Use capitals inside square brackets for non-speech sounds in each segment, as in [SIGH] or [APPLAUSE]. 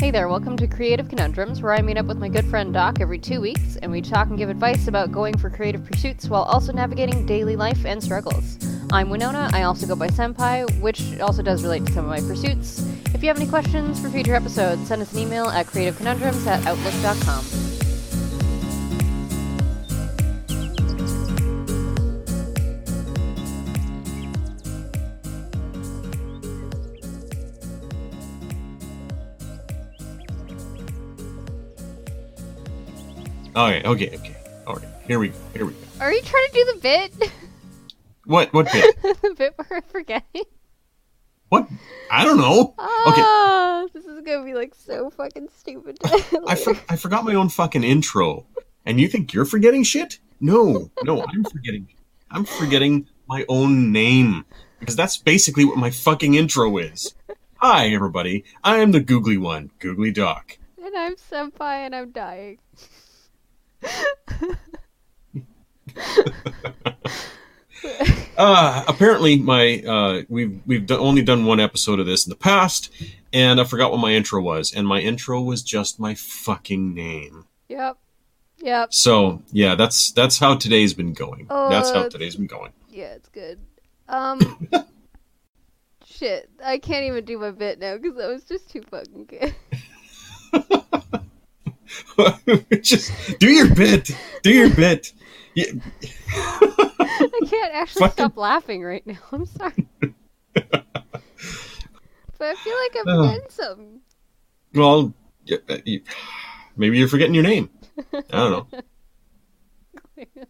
Hey there, welcome to Creative Conundrums, where I meet up with my good friend Doc every two weeks and we talk and give advice about going for creative pursuits while also navigating daily life and struggles. I'm Winona, I also go by Senpai, which also does relate to some of my pursuits. If you have any questions for future episodes, send us an email at creativeconundrums at outlook.com. Okay, okay, okay. All right, here we go. Here we go. Are you trying to do the bit? What? What bit? [LAUGHS] the bit where I'm forgetting? what? I don't know. Okay, Ah, this is gonna be like so fucking stupid. [LAUGHS] I for, I forgot my own fucking intro, and you think you're forgetting shit? No, no, I'm forgetting. I'm forgetting my own name because that's basically what my fucking intro is. Hi, everybody. I am the googly one, Googly Doc. and I'm Senpai and I'm dying. [LAUGHS] Uh, apparently, my uh, we've we've do- only done one episode of this in the past, and I forgot what my intro was, and my intro was just my fucking name. Yep. Yep. So yeah, that's that's how today's been going. Oh, that's how today's been going. Yeah, it's good. Um. [LAUGHS] shit, I can't even do my bit now because that was just too fucking good. [LAUGHS] [LAUGHS] just do your bit. Do your bit. Yeah, I can't actually stop laughing right now. I'm sorry. but I feel like I'm Oh. forgetting something. well, uh, maybe you're forgetting your name. I don't know. [LAUGHS]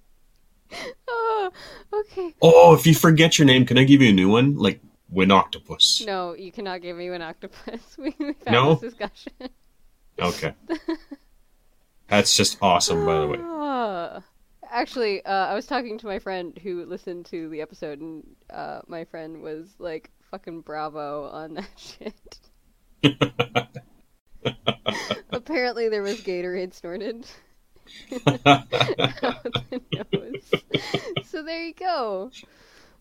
oh, okay. Oh, if you forget your name, can I give you a new one? Like Winoctopus. No, you cannot give me an octopus. [LAUGHS] We, we've had No? this discussion. Okay. That's just awesome, by the way. Ah. Actually, uh, I was talking to my friend who listened to the episode, and uh, my friend was like, "Fucking bravo on that [LAUGHS] shit." [LAUGHS] Apparently, there was Gatorade snorted the [LAUGHS] so there you go.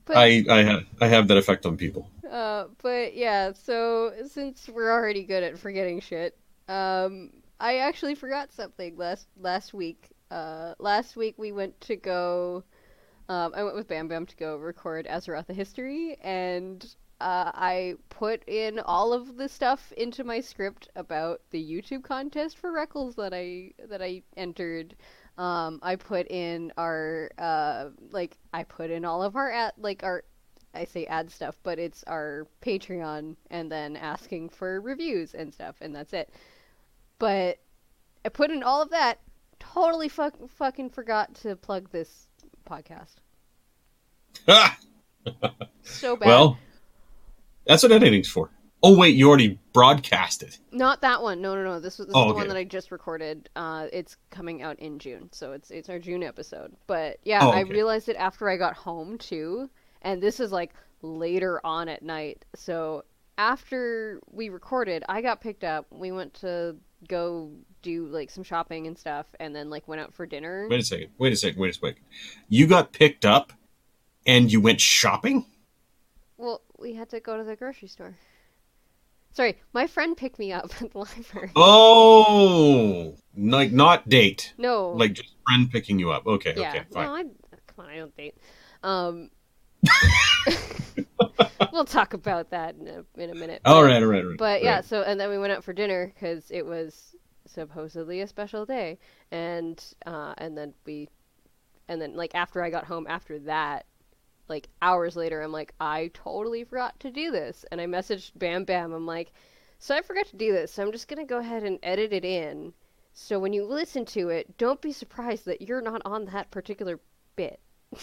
But I I have I have that effect on people. uh, but yeah, so since we're already good at forgetting shit, um, I actually forgot something last last week. Uh, last week we went to go. Um, I went with Bam Bam to go record Azeroth: The History, and uh, I put in all of the stuff into my script about the YouTube contest for Reckles that I that I entered. Um, I put in our uh, like I put in all of our ad like our I say ad stuff, but it's our Patreon and then asking for reviews and stuff, and that's it. But I put in all of that. Totally fuck, fucking forgot to plug this podcast. Ah! [LAUGHS] So bad. Well, that's what editing's for. Oh wait, you already broadcasted. Not that one. No, no, no. This was this Oh, is the okay. one that I just recorded. Uh, it's coming out in June, so it's it's our June episode. But yeah, Oh, I realized it after I got home too, and this is like later on at night. So after we recorded, I got picked up. We went to go do like some shopping and stuff, and then like went out for dinner. Wait a second. Wait a second. Wait a second. You got picked up, and you went shopping. Well, we had to go to the grocery store. Sorry, my friend picked me up [LAUGHS] at the library. Oh, like not date, No, like just friend picking you up. Okay, yeah. okay, fine. No, I come on, I don't date. Um, [LAUGHS] we'll talk about that in a, in a minute. all right, all right, all right. But yeah, right. so and then we went out for dinner because it was supposedly a special day, and uh, and then we, and then like after I got home after that, like hours later, I'm like, I totally forgot to do this, and I messaged Bam Bam. I'm like, so I forgot to do this, so I'm just gonna go ahead and edit it in. So when you listen to it, don't be surprised that you're not on that particular bit. [LAUGHS]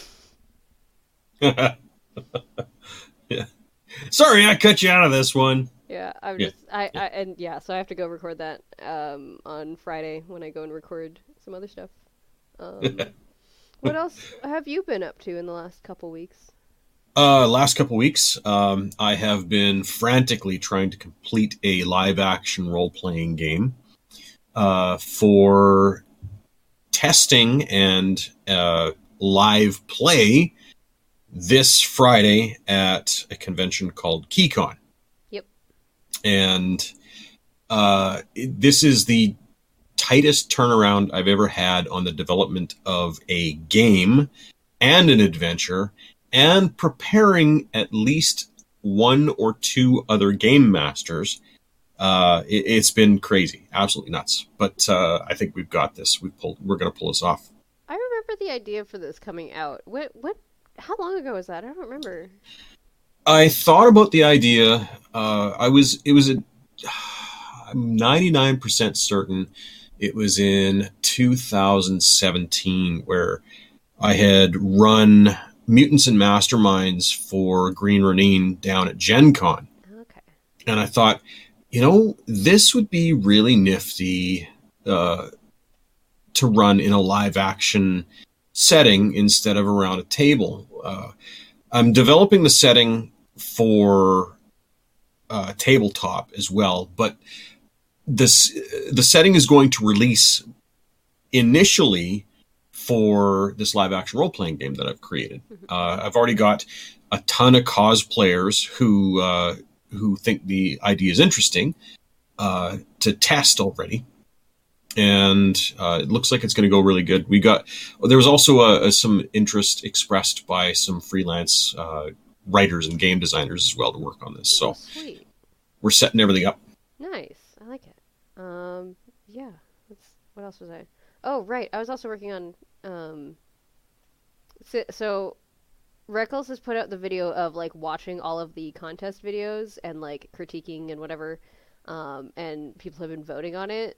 [LAUGHS] yeah. Sorry, I cut you out of this one. Yeah, I'm Yeah. just I, I and yeah, so I have to go record that um on Friday when I go and record some other stuff. [LAUGHS] Um, what else have you been up to in the last couple weeks? Uh, last couple weeks, um, I have been frantically trying to complete a live action role playing game uh, for testing and uh, live play this Friday at a convention called KeyCon. Yep. And uh, this is the tightest turnaround I've ever had on the development of a game and an adventure, and preparing at least one or two other game masters. Uh, it, it's been crazy, absolutely nuts. But uh, I think we've got this. We pulled. We're going to pull this off. I remember the idea for this coming out. What? What? How long ago was that? I don't remember. I thought about the idea. Uh, I was. It was a. [SIGHS] I'm 99% certain it was in 2017 where I had run Mutants and Masterminds for Green Ronin down at Gen Con. Okay. And I thought, you know, this would be really nifty uh, to run in a live action setting instead of around a table. Uh, I'm developing the setting for uh, tabletop as well, but this the setting is going to release initially for this live action role playing game that I've created. Uh, I've already got a ton of cosplayers who uh, who think the idea is interesting uh, to test already. And uh, it looks like it's going to go really good. We got there was also a, a, some interest expressed by some freelance uh, writers and game designers as well to work on this. So Oh, sweet. we're setting everything up. Nice. I like it. Um, yeah. What else was I? Oh, right. I was also working on. Um, so, so Reckles has put out the video of like watching all of the contest videos and like critiquing and whatever, um, and people have been voting on it.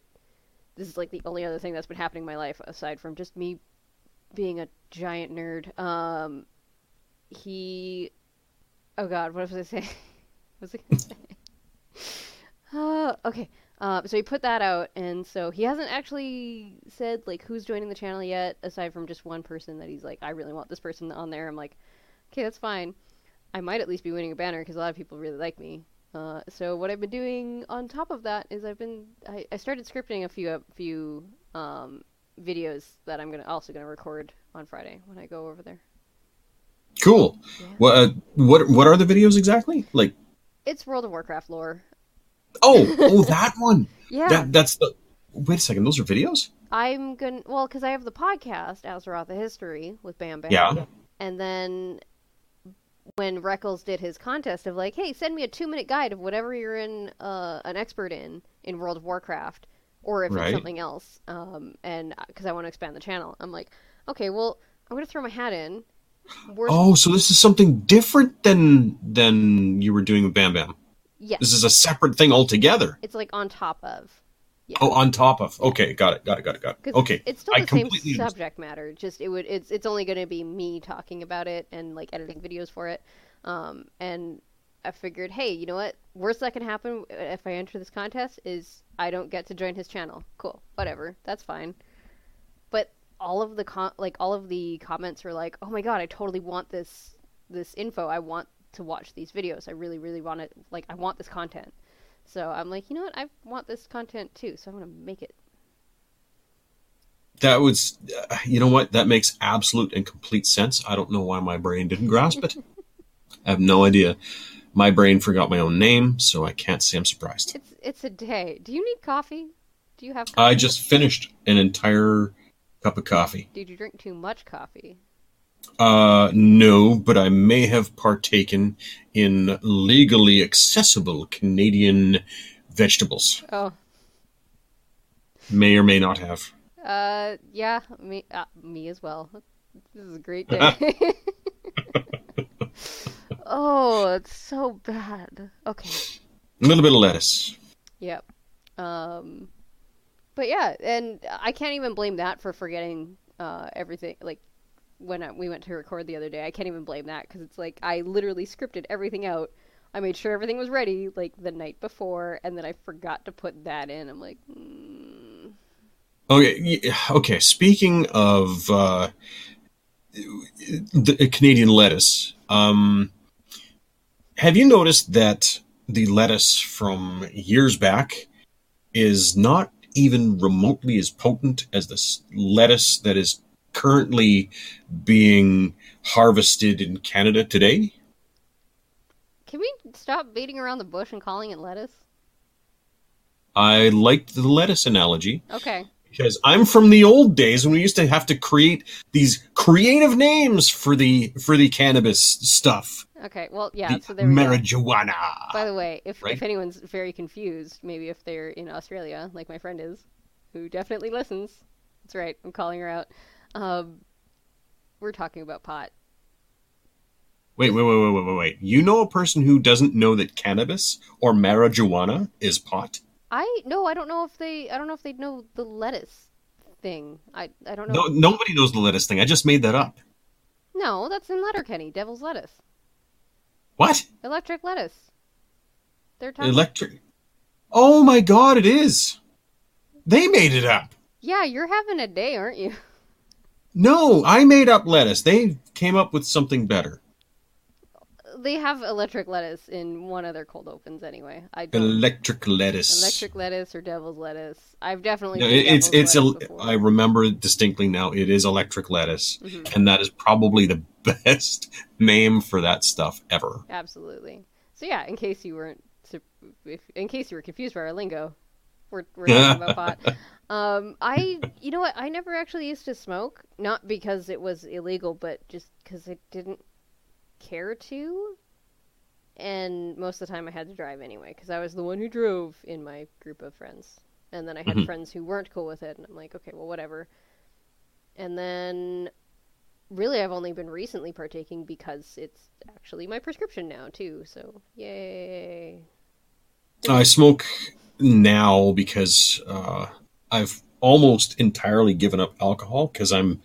This is like the only other thing that's been happening in my life aside from just me being a giant nerd. Um, he, oh God, what was I saying? [LAUGHS] what was I gonna say? Uh, okay. Uh, so he put that out, and so he hasn't actually said like who's joining the channel yet, aside from just one person that he's like, I really want this person on there. I'm like, okay, that's fine. I might at least be winning a banner because a lot of people really like me. Uh, so what I've been doing on top of that is I've been I, I started scripting a few a few um, videos that I'm gonna also gonna record on Friday when I go over there. Cool. Yeah. What uh, what what are the videos exactly? Like It's World of Warcraft lore. oh [LAUGHS] oh that one. Yeah. That that's the. Wait a second. Those are videos. I'm gonna well, because I have the podcast Azeroth: The History with Bam Bam. Yeah. And then when Reckles did his contest of like, hey, send me a two minute guide of whatever you're in uh, an expert in in World of Warcraft, or if Right. it's something else, um, and because I want to expand the channel, I'm like, okay, well, I'm gonna throw my hat in. We're, Oh, so this is something different than than you were doing with Bam Bam. yes, This is a separate thing altogether. it's like on top of. Yeah. Oh, on top of. Okay, got it, got it, got it, got it. Okay, it's still I the same completely understand. subject matter. Just it would it's it's only going to be me talking about it and like editing videos for it. Um, and I figured, hey, you know what? Worst that can happen if I enter this contest is I don't get to join his channel. Cool, whatever, that's fine. But all of the con- like all of the comments were like, oh my god, I totally want this this info. I want to watch these videos. I really really want it. Like I want this content. So I'm like, you know what? I want this content too. So I'm gonna make it. That was, uh, you know what? That makes absolute and complete sense. I don't know why my brain didn't grasp it. [LAUGHS] I have no idea. My brain forgot my own name, so I can't say I'm surprised. It's it's a day. Do you need coffee? Do you have? I just finished an entire cup of coffee. Did you drink too much coffee? Uh, no, but I may have partaken in legally accessible Canadian vegetables. Oh, May or may not have. uh, yeah, me, uh, me as well. This is a great [LAUGHS] day. [LAUGHS] oh, it's so bad. Okay. A little bit of lettuce. Yep. Um, but yeah, and I can't even blame that for forgetting uh, everything. Like when I, we went to record the other day, I can't even blame that because it's like I literally scripted everything out. I made sure everything was ready like the night before, and then I forgot to put that in. I'm like, mm, Okay, okay. Speaking of uh, the Canadian lettuce, um, have you noticed that the lettuce from years back is not even remotely as potent as the lettuce that is currently being harvested in Canada today? can we stop beating around the bush and calling it lettuce? I liked the lettuce analogy Okay. because I'm from the old days when we used to have to create these creative names for the for the cannabis stuff. Okay. Well, yeah. the so there we go. marijuana. By the way, if, Right? if anyone's very confused, maybe if they're in Australia, like my friend is, who definitely listens, that's right, I'm calling her out. Um, we're talking about pot. Wait, wait, wait, wait, wait, wait, wait. You know a person who doesn't know that cannabis or marijuana is pot? I no, I don't know if they, I don't know if they know the lettuce thing. I I don't know. No, nobody knows the lettuce thing. I just made that up. No, that's in Letterkenny, Devil's Lettuce, What? electric lettuce. They're talking. Electric. Oh my god, it is. They made it up. yeah, you're having a day, aren't you? [LAUGHS] No, I made up lettuce. They came up with something better. They have electric lettuce in one of their cold opens anyway. I don't. Electric lettuce. Electric lettuce or devil's lettuce. I've definitely. No, it's devil's it's a, before. I remember distinctly now. It is electric lettuce, Mhm. and that is probably the best name for that stuff ever. Absolutely. So yeah, in case you weren't, su- if, in case you were confused by our lingo, we're we're talking about [LAUGHS] pot. Um, I, you know what? I never actually used to smoke, not because it was illegal, but just because I didn't care to. And most of the time, I had to drive anyway because I was the one who drove in my group of friends. And then I had Mhm. friends who weren't cool with it, and I'm like, okay, well, whatever. And then really I've only been recently partaking because it's actually my prescription now too. So yay! I smoke now because uh, I've almost entirely given up alcohol because I'm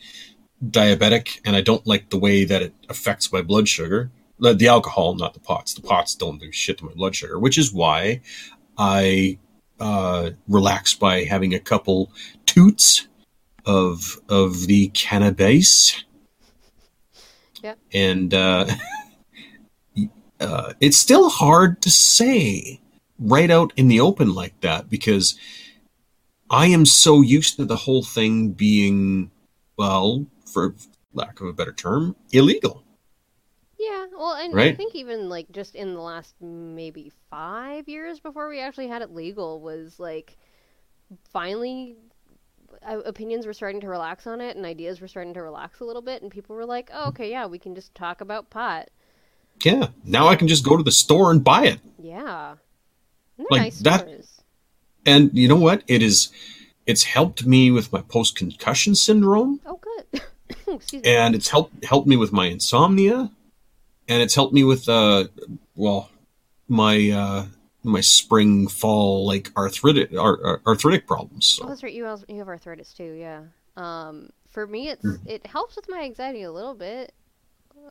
diabetic and I don't like the way that it affects my blood sugar. The alcohol, not the pots. The pots don't do shit to my blood sugar, which is why I uh, relax by having a couple toots of of the cannabis. Yep. And uh, [LAUGHS] uh, it's still hard to say right out in the open like that because I am so used to the whole thing being, well, for lack of a better term, illegal. Yeah, well, and right? I think even like just in the last maybe five years before we actually had it legal was like finally uh, opinions were starting to relax on it and ideas were starting to relax a little bit and people were like, oh, okay, yeah, we can just talk about pot. Yeah. Now I can just go to the store and buy it. Yeah, Like, nice that-. And you know what? It is it's helped me with my post concussion syndrome Oh, good. [LAUGHS] Me. and it's helped helped me with my insomnia and it's helped me with uh well my uh my spring fall like arthritic ar- ar- arthritic problems. Oh, that's right. You also, you have arthritis too. Yeah. Um, for me, it's Hmm. it helps with my anxiety a little bit.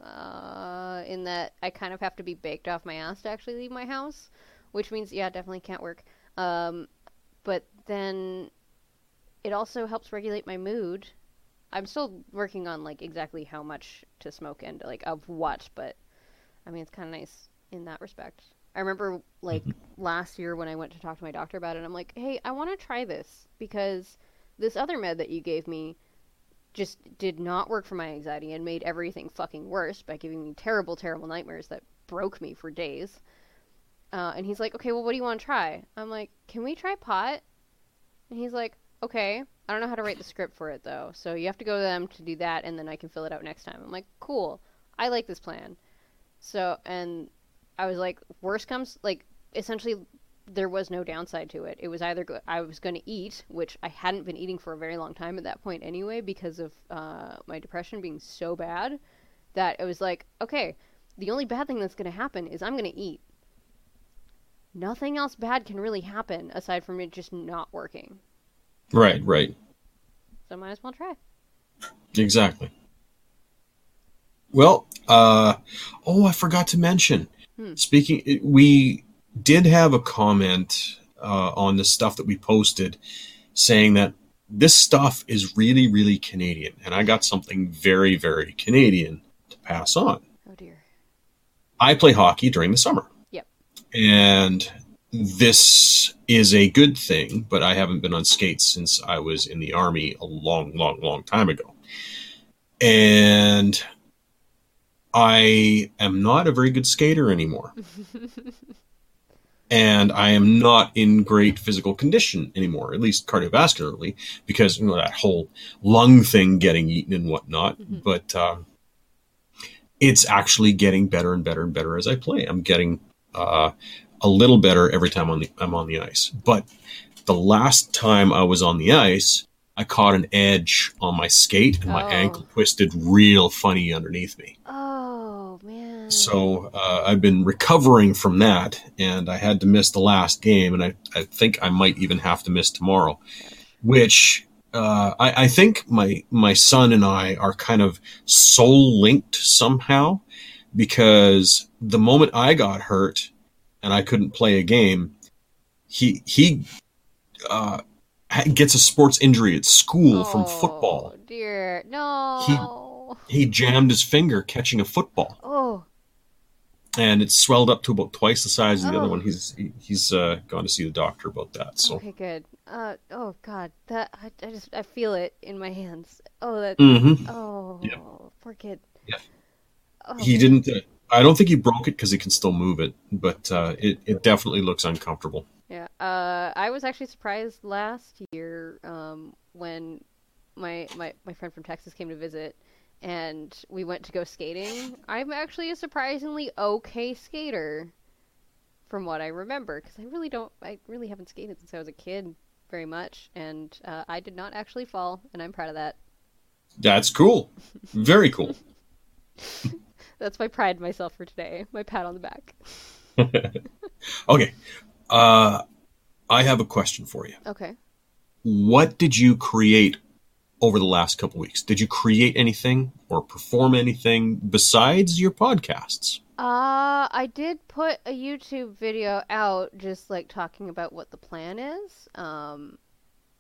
Uh, in that I kind of have to be baked off my ass to actually leave my house, which means yeah, definitely can't work. Um, but then it also helps regulate my mood. I'm still working on like exactly how much to smoke and like of what, but I mean it's kind of nice in that respect. I remember like last year when I went to talk to my doctor about it, I'm like, hey, I want to try this because this other med that you gave me just did not work for my anxiety and made everything fucking worse by giving me terrible, terrible nightmares that broke me for days. Uh, and he's like, okay, well, what do you want to try? I'm like, can we try pot? And he's like, okay. I don't know how to write the script for it though, so you have to go to them to do that, and then I can fill it out next time. I'm like, cool. I like this plan. So, and I was like, worst comes like essentially there was no downside to it. It was either go- I was going to eat, which I hadn't been eating for a very long time at that point anyway, because of uh, my depression being so bad that it was like, okay, the only bad thing that's going to happen is I'm going to eat. Nothing else bad can really happen aside from it just not working. Right, right. So might as well try. Exactly. Well, uh, oh, I forgot to mention. Hmm. Speaking, we did have a comment uh, on the stuff that we posted saying that this stuff is really, really Canadian, and I got something very, very Canadian to pass on. Oh dear. I play hockey during the summer. And this is a good thing, but I haven't been on skates since I was in the army a long, long, long time ago. And I am not a very good skater anymore. [LAUGHS] and I am not in great physical condition anymore, at least cardiovascularly, because you know that whole lung thing getting eaten and whatnot. Mm-hmm. But uh, it's actually getting better and better and better as I play. I'm getting uh, a little better every time on the, I'm on the ice. But the last time I was on the ice, I caught an edge on my skate and my oh. ankle twisted real funny underneath me. Oh man! So uh, I've been recovering from that, and I had to miss the last game, and I, I think I might even have to miss tomorrow, which uh, I, I, think my my son and I are kind of soul linked somehow, because the moment I got hurt and I couldn't play a game, he he uh, gets a sports injury at school oh, from football. Oh dear, no. He he jammed his finger catching a football. Oh. And it swelled up to about twice the size of the oh. other one. He's he, he's uh, gone to see the doctor about that. So okay, good. Uh, oh God, that I, I just I feel it in my hands. Oh, that. Mm-hmm. Oh, poor kid. Yeah. Oh, he didn't. Uh, I don't think he broke it because he can still move it, but uh, it it definitely looks uncomfortable. Yeah, uh, I was actually surprised last year um, when my, my my friend from Texas came to visit, and we went to go skating. I'm actually a surprisingly okay skater, from what I remember, because I really don't, I really haven't skated since I was a kid very much, and uh, I did not actually fall, and I'm proud of that. That's cool. Very cool. [LAUGHS] That's my pride myself for today. My pat on the back. [LAUGHS] okay. Uh, I have a question for you. Okay. What did you create over the last couple weeks? Did you create anything or perform anything besides your podcasts? Uh, I did put a YouTube video out just like talking about what the plan is, um,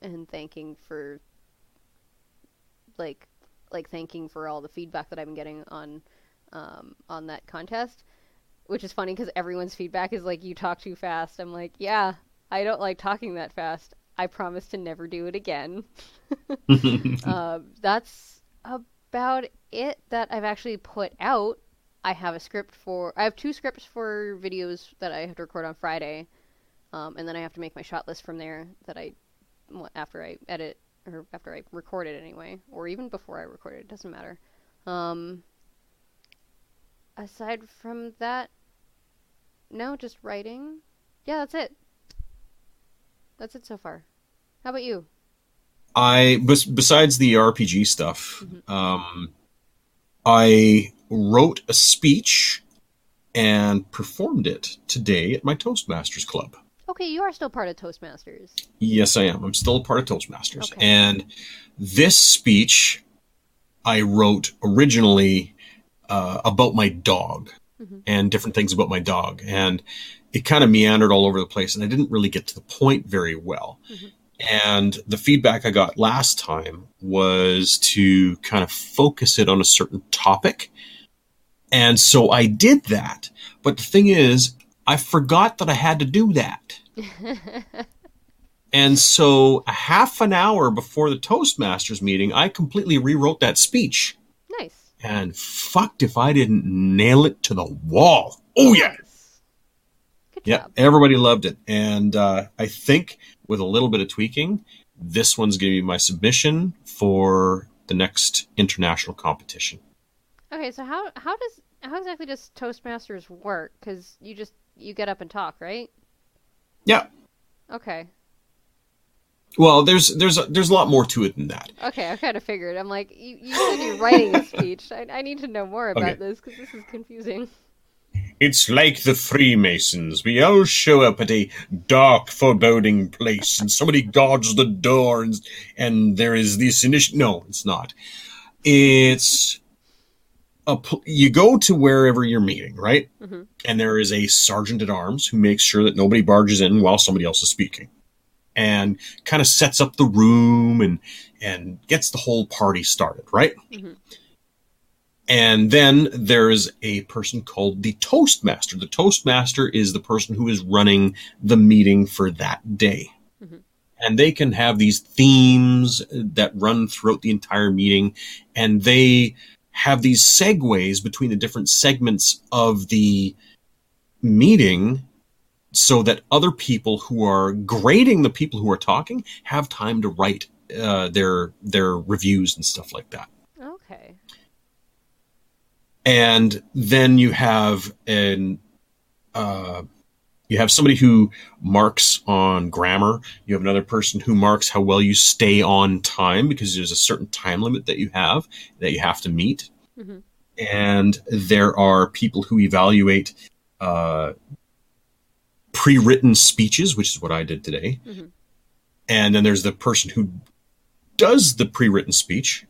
and thanking for like like thanking for all the feedback that I've been getting on um, on that contest which is funny because everyone's feedback is like, you talk too fast. I'm like, yeah, I don't like talking that fast. I promise to never do it again. uh, [LAUGHS] [LAUGHS] that's about it that I've actually put out. I have a script for, I have two scripts for videos that I have to record on Friday. Um, and then I have to make my shot list from there that I, after I edit, or after I record it anyway, or even before I record it, it doesn't matter. Um, aside from that, no, just writing. Yeah, that's it. That's it so far. How about you? I besides the RPG stuff, mm-hmm. um, I wrote a speech and performed it today at my Toastmasters club. Okay, you are still part of Toastmasters. Yes, I am. I'm still a part of Toastmasters. Okay. And this speech I wrote originally uh, about my dog mm-hmm. and different things about my dog. And it kind of meandered all over the place, and I didn't really get to the point very well. Mm-hmm. And the feedback I got last time was to kind of focus it on a certain topic. And so I did that. But the thing is, I forgot that I had to do that. [LAUGHS] and so a half an hour before the Toastmasters meeting, I completely rewrote that speech. And fucked if I didn't nail it to the wall. Oh yeah. Good yeah, job. everybody loved it. And uh, I think with a little bit of tweaking, this one's going to be my submission for the next international competition. Okay, so how how does how exactly does Toastmasters work? Because you just you get up and talk, right? Yeah. Okay. Well, there's there's a, there's a lot more to it than that. Okay, I kind of figured. I'm like, you, you said you're writing a [LAUGHS] speech. I, I need to know more about okay. this because this is confusing. It's like the Freemasons. We all show up at a dark, foreboding place, and somebody guards the door, and, and there is this initiative. No, it's not. It's a you go to wherever you're meeting, right? Mm-hmm. And there is a sergeant at arms who makes sure that nobody barges in while somebody else is speaking and kind of sets up the room and and gets the whole party started, right? Mm-hmm. And then there is a person called the Toastmaster. The Toastmaster is the person who is running the meeting for that day. Mm-hmm. And they can have these themes that run throughout the entire meeting, and they have these segues between the different segments of the meeting so that other people who are grading the people who are talking have time to write uh, their their reviews and stuff like that. Okay. And then you have an uh, you have somebody who marks on grammar. You have another person who marks how well you stay on time because there's a certain time limit that you have that you have to meet. hmm And there are people who evaluate uh, pre-written speeches, which is what I did today. Mhm. And then there's the person who does the pre-written speech,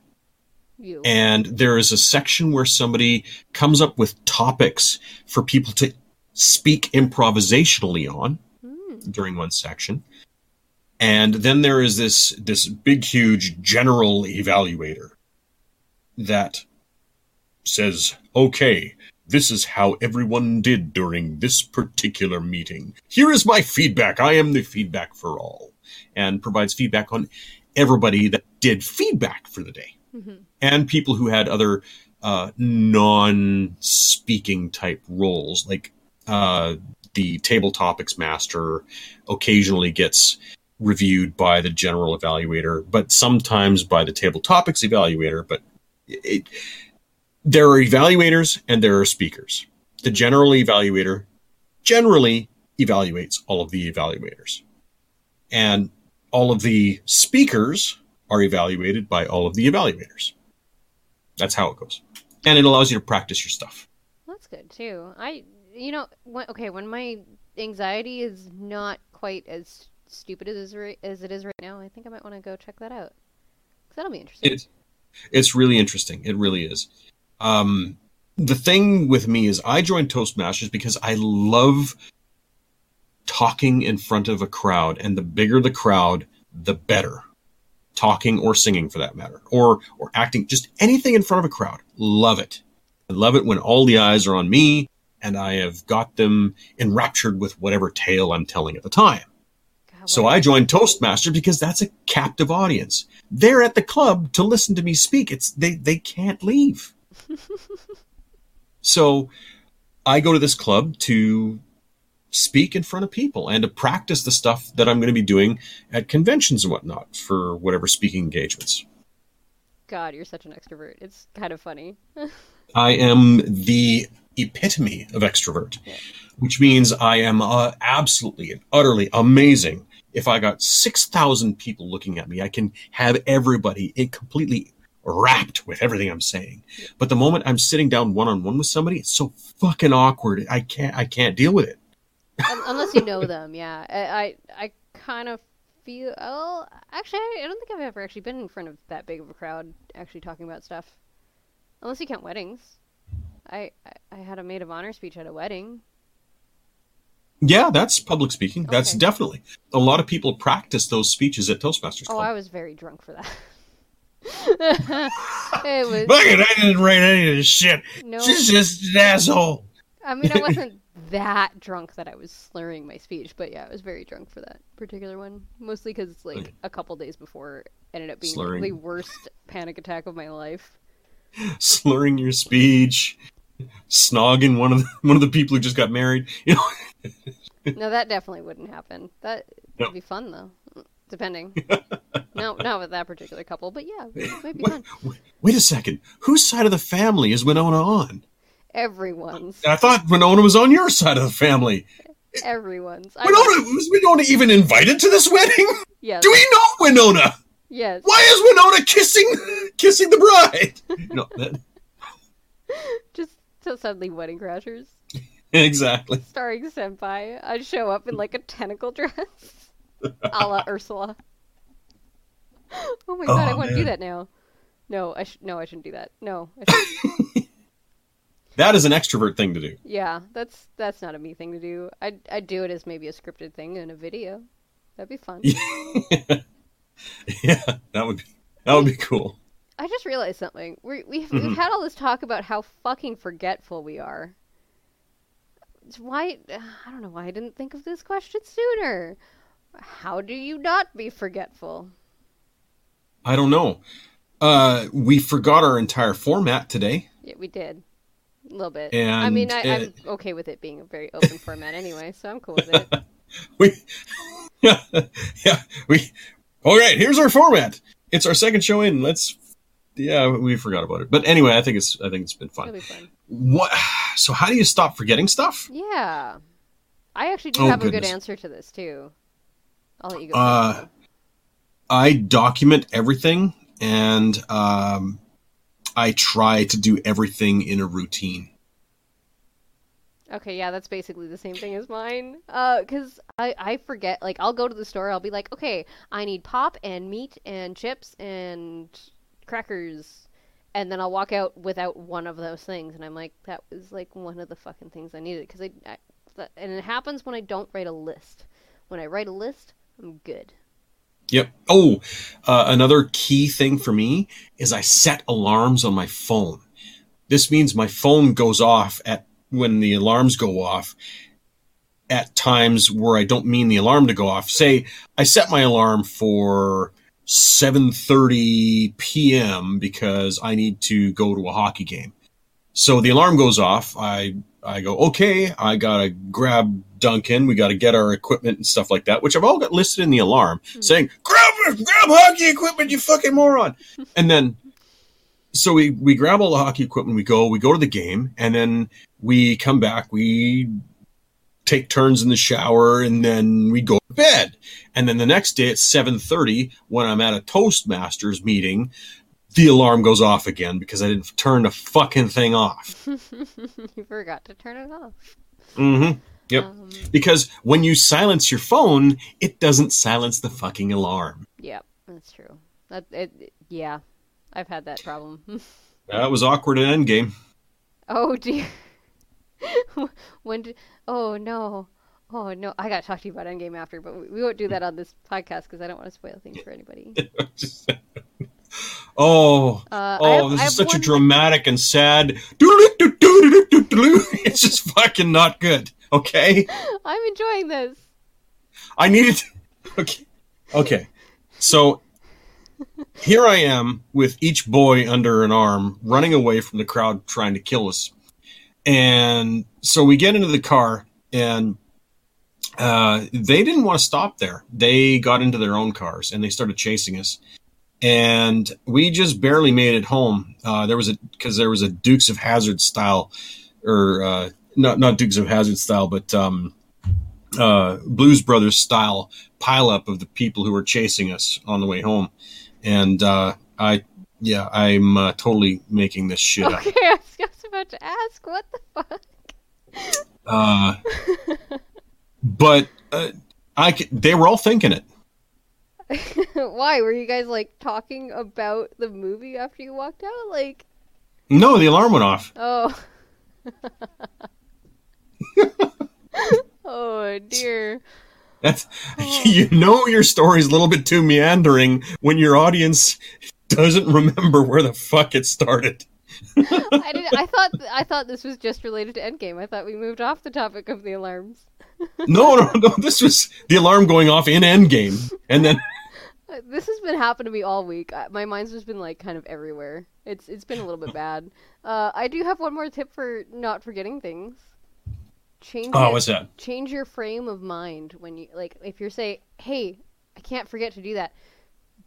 You. and there is a section where somebody comes up with topics for people to speak improvisationally on Hmm. during one section. And then there is this this big huge general evaluator that says, "Okay, this is how everyone did during this particular meeting. Here is my feedback. I am the feedback for all." And provides feedback on everybody that did feedback for the day Mhm. and people who had other uh, non-speaking type roles, like uh, the table topics master, occasionally gets reviewed by the general evaluator, but sometimes by the table topics evaluator. But it, there are evaluators and there are speakers. The Mhm. general evaluator generally evaluates all of the evaluators, and all of the speakers are evaluated by all of the evaluators. That's how it goes. And it allows you to practice your stuff. That's good too. I, you know, when, okay, when my anxiety is not quite as stupid as as it is right now, I think I might want to go check that out. 'Cause that'll be interesting. It's it's really interesting. It really is. Um, the thing with me is I joined Toastmasters because I love talking in front of a crowd, and the bigger the crowd, the better. Talking or singing, for that matter, or or acting, just anything in front of a crowd. Love it. I love it when all the eyes are on me, and I have got them enraptured with whatever tale I'm telling at the time. God, So I joined Toastmaster because that's a captive audience. They're at the club to listen to me speak. It's they they can't leave. [LAUGHS] so I go to this club to speak in front of people and to practice the stuff that I'm going to be doing at conventions and whatnot for whatever speaking engagements. God, you're such an extrovert. It's kind of funny. [LAUGHS] I am the epitome of extrovert, Yeah. which means I am uh, absolutely and utterly amazing. If I got 6,000 people looking at me, I can have everybody completely wrapped with everything I'm saying. But the moment I'm sitting down one on one with somebody, it's so fucking awkward. I can't, I can't deal with it. Unless you know them, yeah. I, I, I kind of feel. Oh, actually, I, don't think I've ever actually been in front of that big of a crowd actually talking about stuff. Unless you count weddings. I, I, I had a maid of honor speech at a wedding. Yeah, that's public speaking. That's definitely. A lot of people practice those speeches at Toastmasters Oh, I was very drunk for that. It was Look at I didn't write any of this shit. no. She's just an asshole. I mean, I wasn't [LAUGHS] that drunk that I was slurring my speech, but yeah, I was very drunk for that particular one. Mostly because it's like Okay. a couple days before ended up being Slurring. the worst panic attack of my life. [LAUGHS] slurring your speech, snogging one of the, [LAUGHS] one of the people who just got married. You know, No, that definitely wouldn't happen. That No. would be fun though, depending. [LAUGHS] no, not with that particular couple, but yeah, it might be wait, fun. wait, wait a second. Whose side of the family is Winona on? Everyone's, I thought Winona was on your side of the family. everyone's. I Winona was Winona even invited to this wedding? yes, Do we know Winona? yes. Why is Winona kissing kissing the bride? No, that, [LAUGHS] Just so suddenly wedding crashers, [LAUGHS] exactly. starring Senpai. I'd show up in like a tentacle dress, [LAUGHS] a la Ursula. Oh my god, I Oh, want to do that now. No, I sh- no, I shouldn't do that. No, I. [LAUGHS] That is an extrovert thing to do. yeah, that's that's not a me thing to do. I'd I'd do it as maybe a scripted thing in a video. That'd be fun. [LAUGHS] yeah, that would be that would be cool. I just realized something. We we've, Mhm. we've had all this talk about how fucking forgetful we are. It's why I don't know why I didn't think of this question sooner. How do you not be forgetful? I don't know. Uh, we forgot our entire format today. Yeah, we did. A little bit. And, I mean, I, I'm okay with it being a very open format anyway, so I'm cool with it. [LAUGHS] we [LAUGHS] yeah yeah we all right here's our format it's our second show in let's yeah we forgot about it but anyway i think it's i think it's been It'll fun be fun. what so how do you stop forgetting stuff Yeah. I actually do Oh, have a good answer to this too. I'll let you go. uh i document everything and um i try to do everything in a routine Okay, yeah, that's basically the same thing as mine. Uh, cause I I forget. Like, I'll go to the store. I'll be like, okay, I need pop and meat and chips and crackers, and then I'll walk out without one of those things, and I'm like, that was like one of the fucking things I needed. Cause I, I and it happens when I don't write a list. When I write a list, I'm good. Yep. Oh, uh, another key thing for me is I set alarms on my phone. This means my phone goes off at when the alarms go off at times where I don't mean the alarm to go off. Say I set my alarm for 7:30 p.m. because I need to go to a hockey game. So the alarm goes off. I I go, okay, I gotta grab Duncan. We gotta get our equipment and stuff like that, which I've all got listed in the alarm, hmm. saying, grab grab hockey equipment, you fucking moron. [LAUGHS] and then, so we we grab all the hockey equipment. We go, we go to the game, and then we come back. We take turns in the shower, and then we go to bed. And then the next day at seven thirty, when I'm at a Toastmasters meeting, the alarm goes off again because I didn't turn the fucking thing off. [LAUGHS] you forgot to turn it off. Mm-hmm. Yep. Um, Because when you silence your phone, it doesn't silence the fucking alarm. yep, that's true. That it, yeah, I've had that problem. [LAUGHS] That was awkward in Endgame. Oh dear. [LAUGHS] when did? Oh no. Oh no. I gotta talk to you about Endgame after, but we, we won't do that on this podcast because I don't want to spoil things for anybody. Oh, Uh, oh, have- this is such a dramatic and sad. [LAUGHS] It's just fucking not good. Okay, [LAUGHS] I'm enjoying this. I needed. Okay, okay. So here I am with each boy under an arm, running away from the crowd trying to kill us. And so we get into the car, and uh, they didn't want to stop there. They got into their own cars and they started chasing us. And we just barely made it home. Uh, there was a because there was a Dukes of Hazzard style, or uh, not not Dukes of Hazzard style, but um, uh, Blues Brothers style pileup of the people who were chasing us on the way home. And uh, I, yeah, I'm uh, totally making this shit up. Okay, [LAUGHS] I was just about to ask, what the fuck? Uh, [LAUGHS] but uh, I, they were all thinking it. [LAUGHS] Why were you guys like talking about the movie after you walked out? Like, No, the alarm went off. oh. [LAUGHS] oh dear. That's oh. you know your story's a little bit too meandering when your audience doesn't remember where the fuck it started. I did. I thought. I thought this was just related to Endgame. I thought we moved off the topic of the alarms. No, no, no. This was the alarm going off in Endgame, and then This has been happening to me all week. Uh, My mind's just been like kind of everywhere. It's it's been a little bit bad. Uh, I do have one more tip for not forgetting things. Change. oh, what's that? change your frame of mind when you like. If you're say, "Hey, I can't forget to do that,"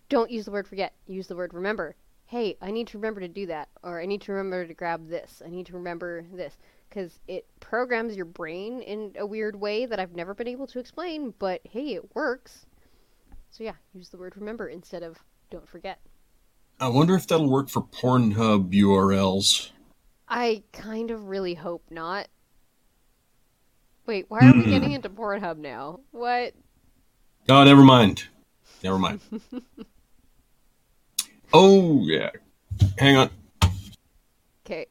don't use the word forget. Use the word remember. Hey, I need to remember to do that, or I need to remember to grab this. I need to remember this because it programs your brain in a weird way that I've never been able to explain. But hey, it works. So yeah, use the word remember instead of don't forget. I wonder if that'll work for Pornhub URLs. I kind of really hope not. Wait, why are we Hmm. getting into Pornhub now? What? Oh, never mind. Never mind. [LAUGHS] oh yeah. Hang on. Okay.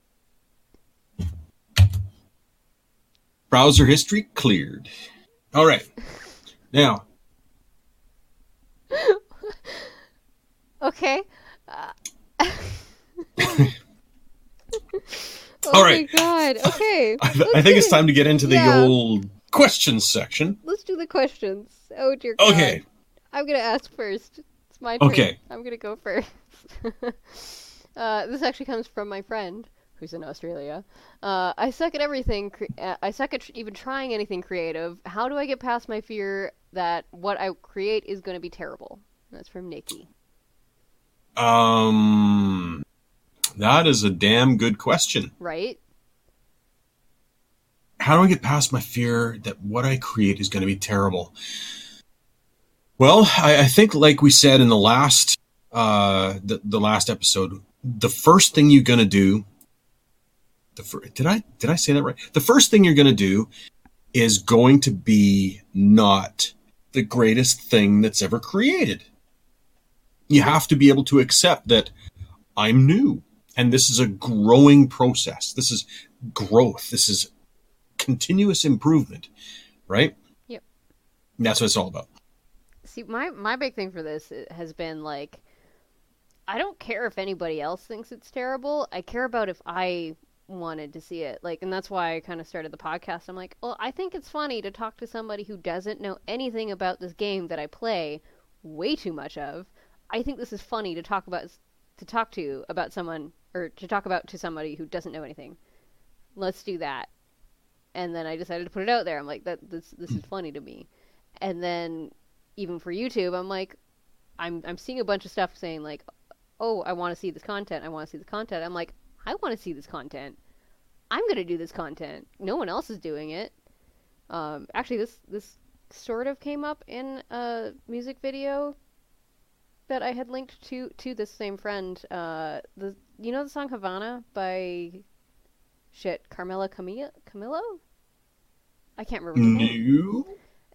Browser history cleared. All right. [LAUGHS] Now, Okay. Uh... [LAUGHS] oh All right. my god. Okay. [LAUGHS] I, th- I think it's time to get into the Yeah. old questions section. Let's do the questions. Oh dear god. Okay. I'm gonna ask first. It's my turn. Okay. I'm gonna go first. [LAUGHS] uh, this actually comes from my friend, who's in Australia. Uh, I suck at everything. Cre- uh, I suck at tr- even trying anything creative. How do I get past my fear that what I create is going to be terrible? That's from Nikki. Um, that is a damn good question. Right? How do I get past my fear that what I create is going to be terrible? Well, I, I think, like we said in the last uh, the the last episode, the first thing you're going to do. The fir- did I did I say that right? The first thing you're going to do is going to be not the greatest thing that's ever created. You have to be able to accept that I'm new and this is a growing process. This is growth. This is continuous improvement, right? Yep. That's what it's all about. See, my my big thing for this has been like, I don't care if anybody else thinks it's terrible. I care about if I wanted to see it. Like, and that's why I kind of started the podcast. I'm like, well, I think it's funny to talk to somebody who doesn't know anything about this game that I play way too much of. I think this is funny to talk about to talk to about someone or to talk about to somebody who doesn't know anything. Let's do that. And then I decided to put it out there. I'm like, that this this is funny to me. And then even for YouTube, I'm like, I'm I'm seeing a bunch of stuff saying like, oh, I want to see this content. I want to see this content. I'm like, I want to see this content. I'm gonna do this content. No one else is doing it. Um, actually, this this sort of came up in a music video that I had linked to to this same friend. Uh, the you know the song Havana by shit Carmela Camilla Camillo. I can't remember. No,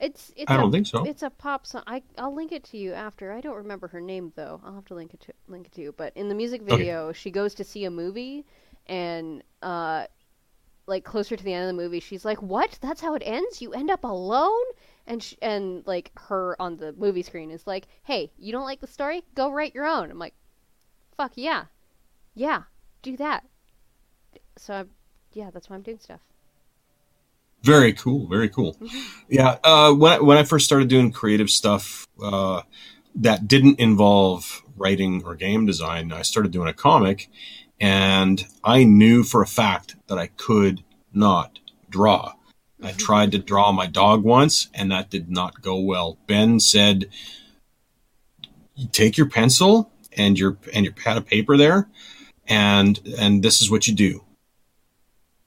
It's it's I a, don't think so. It's a pop song. I I'll link it to you after. I don't remember her name though. I'll have to link it to link it to you. But in the music Okay. video, she goes to see a movie, and uh, like closer to the end of the movie, she's like, "What? That's how it ends? You end up alone?" And sh- and like her on the movie screen is like, "Hey, you don't like the story? Go write your own." I'm like, "Fuck yeah, yeah, do that." So I'm, yeah, that's why I'm doing stuff. Very cool. Very cool. Yeah. Uh, when I, when I first started doing creative stuff uh, that didn't involve writing or game design, I started doing a comic, and I knew for a fact that I could not draw. I tried to draw my dog once, and that did not go well. Ben said, "Take your pencil and your and your pad of paper there, and and this is what you do.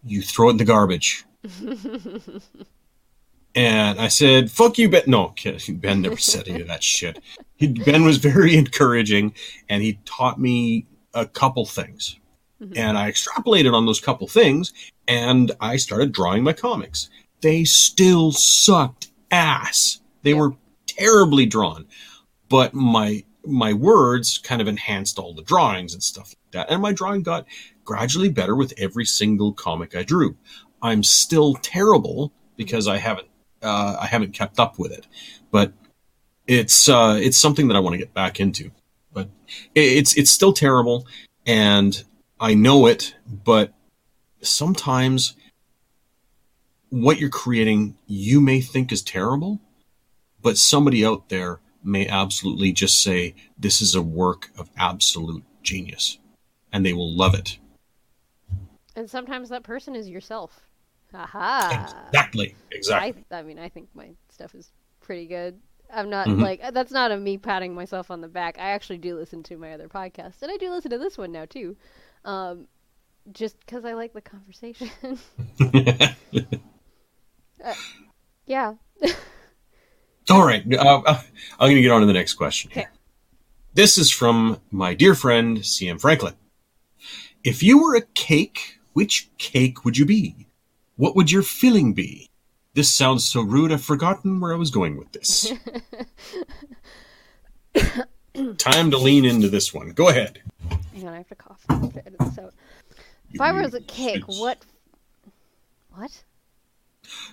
You throw it in the garbage." [LAUGHS] And I said, "Fuck you, Ben." No, kidding. Ben never said any of that shit. He, ben was very [LAUGHS] encouraging, and he taught me a couple things. And I extrapolated on those couple things, and I started drawing my comics. They still sucked ass. They Yeah. were terribly drawn, but my my words kind of enhanced all the drawings and stuff like that. And my drawing got gradually better with every single comic I drew. I'm still terrible because I haven't uh, I haven't kept up with it, but it's uh, it's something that I want to get back into. But it's it's still terrible, and I know it. But sometimes what you're creating you may think is terrible, but somebody out there may absolutely just say this is a work of absolute genius, and they will love it. And sometimes that person is yourself. Haha. Exactly. Exactly. I, I mean, I think my stuff is pretty good. I'm not Mhm. like that's not a me patting myself on the back. I actually do listen to my other podcasts, and I do listen to this one now too, um, just because I like the conversation. [LAUGHS] yeah. [LAUGHS] All right. Uh, I'm going to get on to the next question. Okay. This is from my dear friend, CM Franklin. If you were a cake, which cake would you be? What would your filling be? This sounds so rude, I've forgotten where I was going with this. [LAUGHS] Time to lean into this one. Go ahead. Hang on, I have to cough. I have to edit this out. If I was a cake, what? What?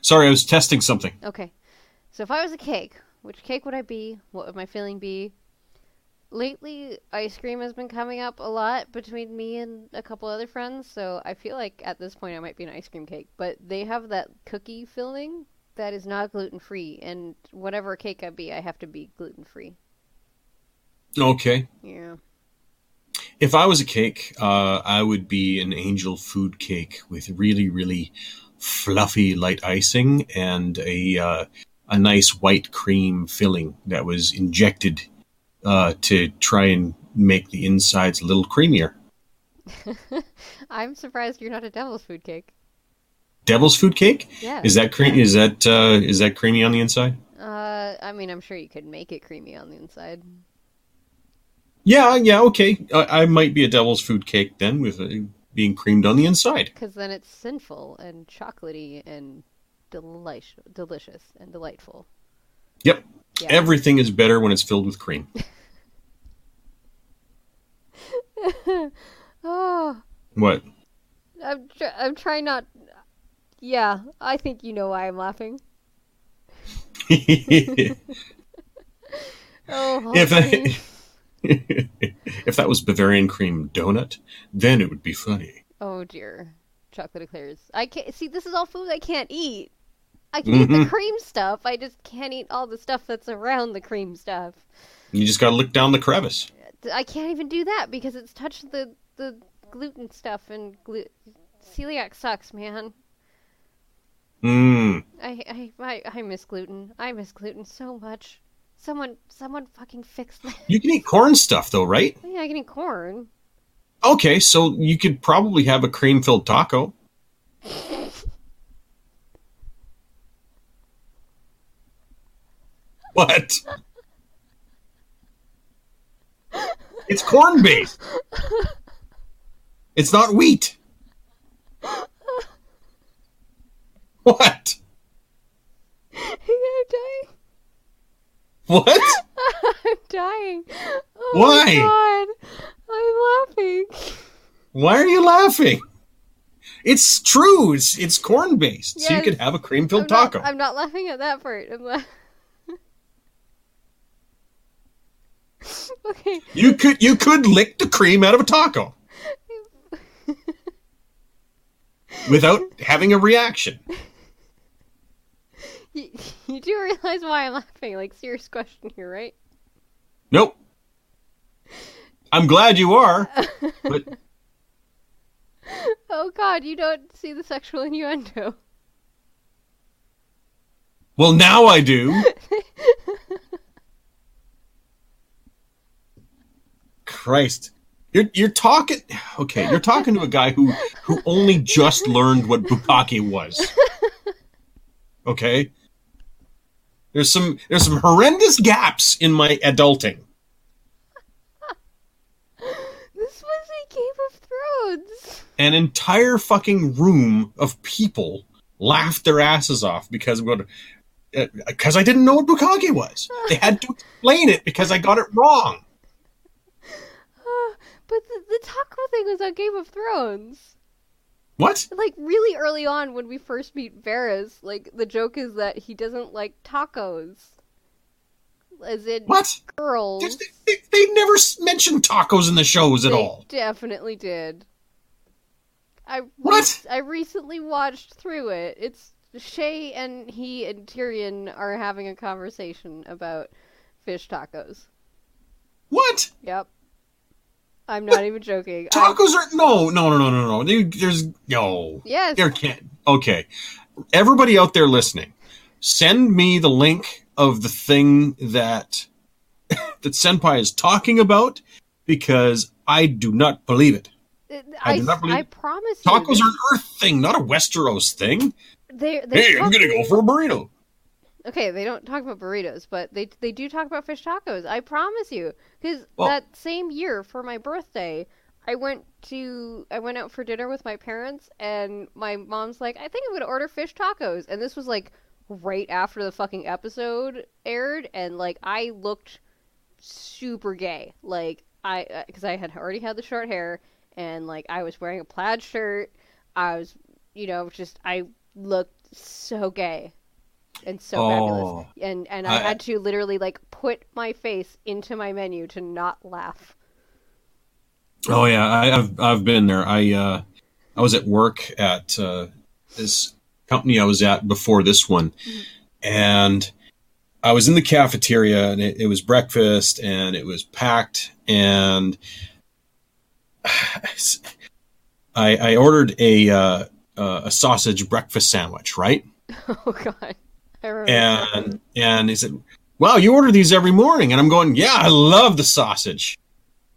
Sorry, I was testing something. Okay. So if I was a cake, which cake would I be? What would my filling be? Lately, ice cream has been coming up a lot between me and a couple other friends, so I feel like at this point I might be an ice cream cake. But they have that cookie filling that is not gluten free, and whatever cake I be, I have to be gluten free. Okay. Yeah. If I was a cake, uh, I would be an angel food cake with really, really fluffy light icing and a uh, a nice white cream filling that was injected uh, to try and make the insides a little creamier. [LAUGHS] I'm surprised you're not a devil's food cake. Devil's food cake? Yeah. Is that cream? Is that uh, is that creamy on the inside? Uh, I mean, I'm sure you could make it creamy on the inside. Yeah, yeah, okay. I, I might be a devil's food cake then, with uh, being creamed on the inside. Because then it's sinful and chocolatey and delish- delicious and delightful. Yep. Yeah. Everything is better when it's filled with cream. [LAUGHS] oh, what? I'm tr- I'm trying not. Yeah, I think you know why I'm laughing. [LAUGHS] [LAUGHS] Oh, If I-. [LAUGHS] if that was Bavarian cream donut, then it would be funny. oh dear, chocolate eclairs. I can't see. This is all food I can't eat. I can eat the Mhm. cream stuff. I just can't eat all the stuff that's around the cream stuff. You just got to lick down the crevice. I can't even do that because it's touched the the gluten stuff and glu- celiac sucks, man. Mmm. I, I I I miss gluten. I miss gluten so much. Someone someone fucking fix that. You can eat corn stuff though, right? Oh, yeah, I can eat corn. Okay, so you could probably have a cream filled taco. [LAUGHS] What? It's corn based. It's not wheat. [LAUGHS] What? I'm dying. What? [LAUGHS] I'm dying. Oh Why? I'm laughing. Why are you laughing? It's true. It's it's corn based, so you Yes. could have a cream filled taco. I'm not laughing at that part. I'm la- [LAUGHS] okay. You could you could lick the cream out of a taco [LAUGHS] without having a reaction. You, [LAUGHS] you do realize why I'm laughing? Like, serious question here, right? Nope. I'm glad you are, [LAUGHS] but Oh god, you don't see the sexual innuendo. well now I do. Christ. You're you're talking okay, you're talking to a guy who who only just learned what bukkake was. [LAUGHS] Okay? There's some there's some horrendous gaps in my adulting. This was a Game of Thrones. an entire fucking room of people laughed their asses off because what uh, because I didn't know what bukkake was. They had to explain it because I got it wrong. [SIGHS] But the, the taco thing was on Game of Thrones. What? Like really early on when we first meet Varys, like the joke is that he doesn't like tacos. As in What? girls. There's- They, they never mentioned tacos in the shows at they all. definitely did. I What? I recently watched through it. It's Shae and he and Tyrion are having a conversation about fish tacos. What? Yep. I'm not even joking. I- Tacos are no, no, no, no, no, no. There's no. yes. There can't. Okay, everybody out there listening, send me the link of the thing that [LAUGHS] that Senpai is talking about because I do not believe it. I I, do not believe I it. promise you. Tacos are an Earth thing, not a Westeros thing. They, they Hey, I'm gonna go for a burrito. Okay, they don't talk about burritos, but they they do talk about fish tacos. I promise you, because Well- that same year for my birthday, I went to I went out for dinner with my parents, and my mom's like, "I think I'm gonna order fish tacos," and this was like right after the fucking episode aired, and like I looked super gay, like I uh, because I had already had the short hair, and like I was wearing a plaid shirt, I was you know just I looked so gay and so Oh. fabulous and and I, I- had to literally like put my face into my menu to not laugh Oh yeah, I, I've I've been there. I uh, I was at work at uh, this company I was at before this one, and I was in the cafeteria and it, it was breakfast and it was packed and [SIGHS] I, I ordered a uh, uh, a sausage breakfast sandwich, right? [LAUGHS] Oh god. And and he said, "Wow, you order these every morning?" And I'm going, "Yeah, I love the sausage."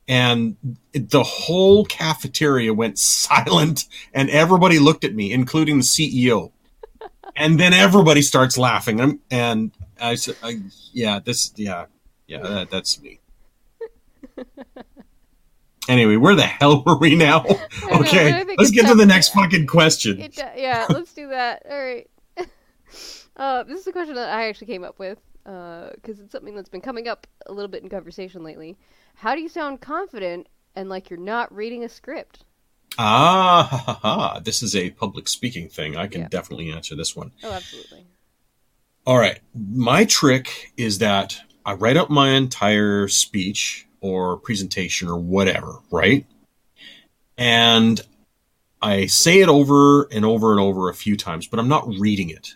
And the whole cafeteria went [LAUGHS] silent, and everybody looked at me, including the CEO. And then everybody starts laughing, and, and I said, I, "Yeah, this, yeah, yeah, that, that's me." [LAUGHS] Anyway, where the hell were we now? Know, Okay, let's get to the next fucking question. It, yeah, let's do that. All right. Uh, this is a question that I actually came up with because it's something that's been coming up a little bit in conversation lately. How do you sound confident and like you're not reading a script? Ah, ha, ha, ha. this is a public speaking thing. I can Yeah. definitely answer this one. Oh, absolutely. All right. My trick is that I write out my entire speech or presentation or whatever, right? And I say it over and over and over a few times, but I'm not reading it.